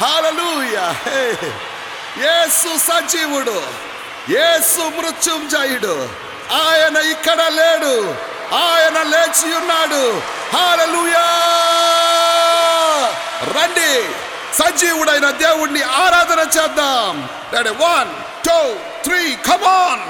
హాలూయా యేసు సజీవుడు యేసు మృత్యుంజయుడు ఆయన ఇక్కడ లేడు ఆయన లేచి ఉన్నాడు హాలూయా రండి సజీవుడైన దేవుణ్ణి ఆరాధన చేద్దాం వన్ టూ త్రీ కమాన్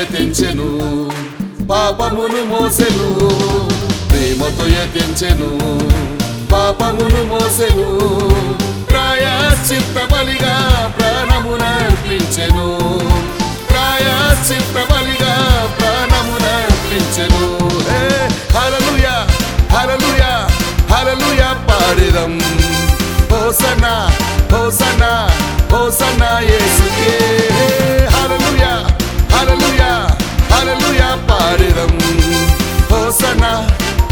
ప్రేమతో పాపమును మోసెను ప్రేమతో యతించెను పాపమును మోసెను ప్రాయశ్చిత్త బలిగా ప్రాణమునర్పించెను ప్రాయశ్చిత్త బలిగా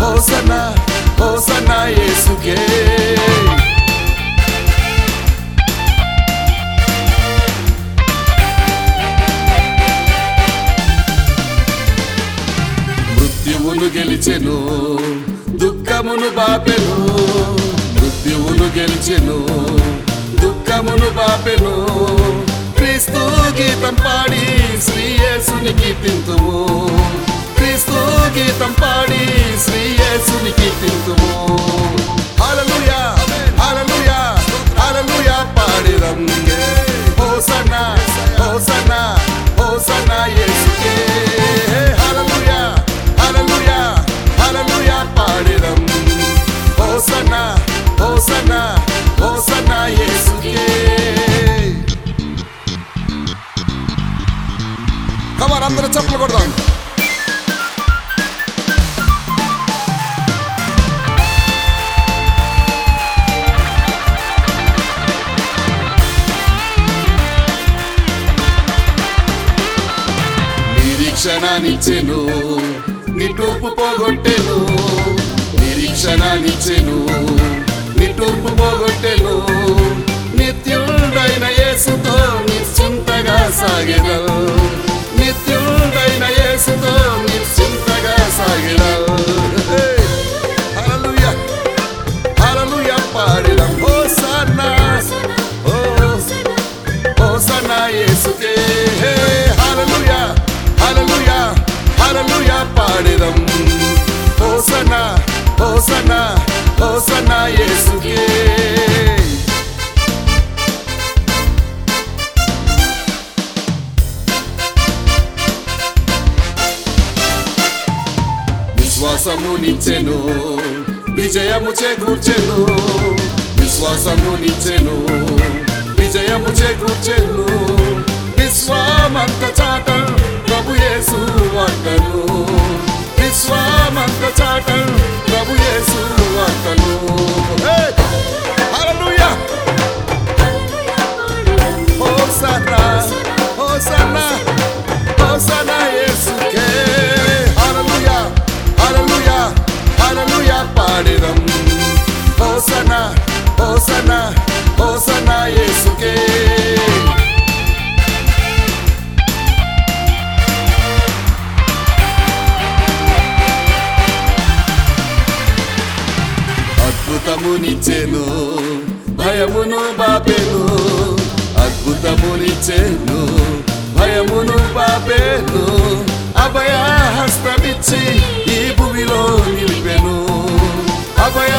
హోసనా హోసనా యేసుకే మృత్యువును గెలిచెను దుఃఖమును బాపెను. మృత్యువును గెలిచెను దుఃఖమును బాపెను. క్రీస్తు గీతం పాడి శ్రీయేసుని కీర్తింతుము వాళ్ళందరూ అందరూ కొడదాం. నిరీక్షణనిచ్చెను నిట్టూర్పు పోగొట్టెను. నిరీక్షణనిచ్చెను నిట్టూర్పు పోగొట్టెను. నిత్యుడైన యేసుతో నిశ్చింతగా సాగెను హల్లెలూయా హల్లెలూయా హల్లెలూయా పాడిదం హోసన్నా హోసన్నా హోసన్నా యేసుకే విశ్వాసము నిచ్చెను విజయము చేకూర్చెను విశ్వాసము నిచ్చెను విజయము చేకూర్చెను విశ్వామంత చాట ప్రభు యేసు వంటను విశ్వామంత చాట ప్రభు యేసు వంటను హల్లెలూయా హోసన్నా హోసన్నా హోసన్నా యేసుకే హల్లెలూయా హల్లెలూయా హల్లెలూయా పాడిరం హోసన్నా హోసన్నా హోసన్నా యేసుకే అద్భుతమునిచ్చెను భయమును బాపెను అద్భుతమునిచ్చెను భయమును బాపెను అభయహస్తమిచ్చి ఈ భూమిలో నిలిపెను. అభయ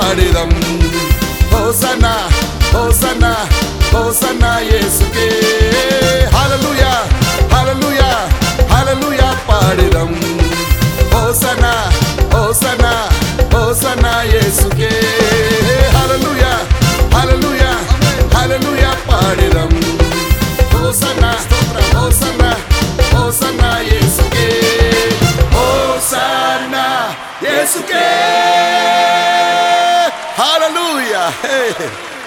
పాడిదం హోసన హోసన హోసన యేసుకే. హల్లెలూయా హల్లెలూయా హల్లెలూయా పాడిదం హోసన హోసన హోసన యేసుకే. హల్లెలూయా హల్లెలూయా హల్లెలూయా పాడిదం హోసన హోసన హోసన యేసుకే. హోసన యేసుకే. Hallelujah. Hey.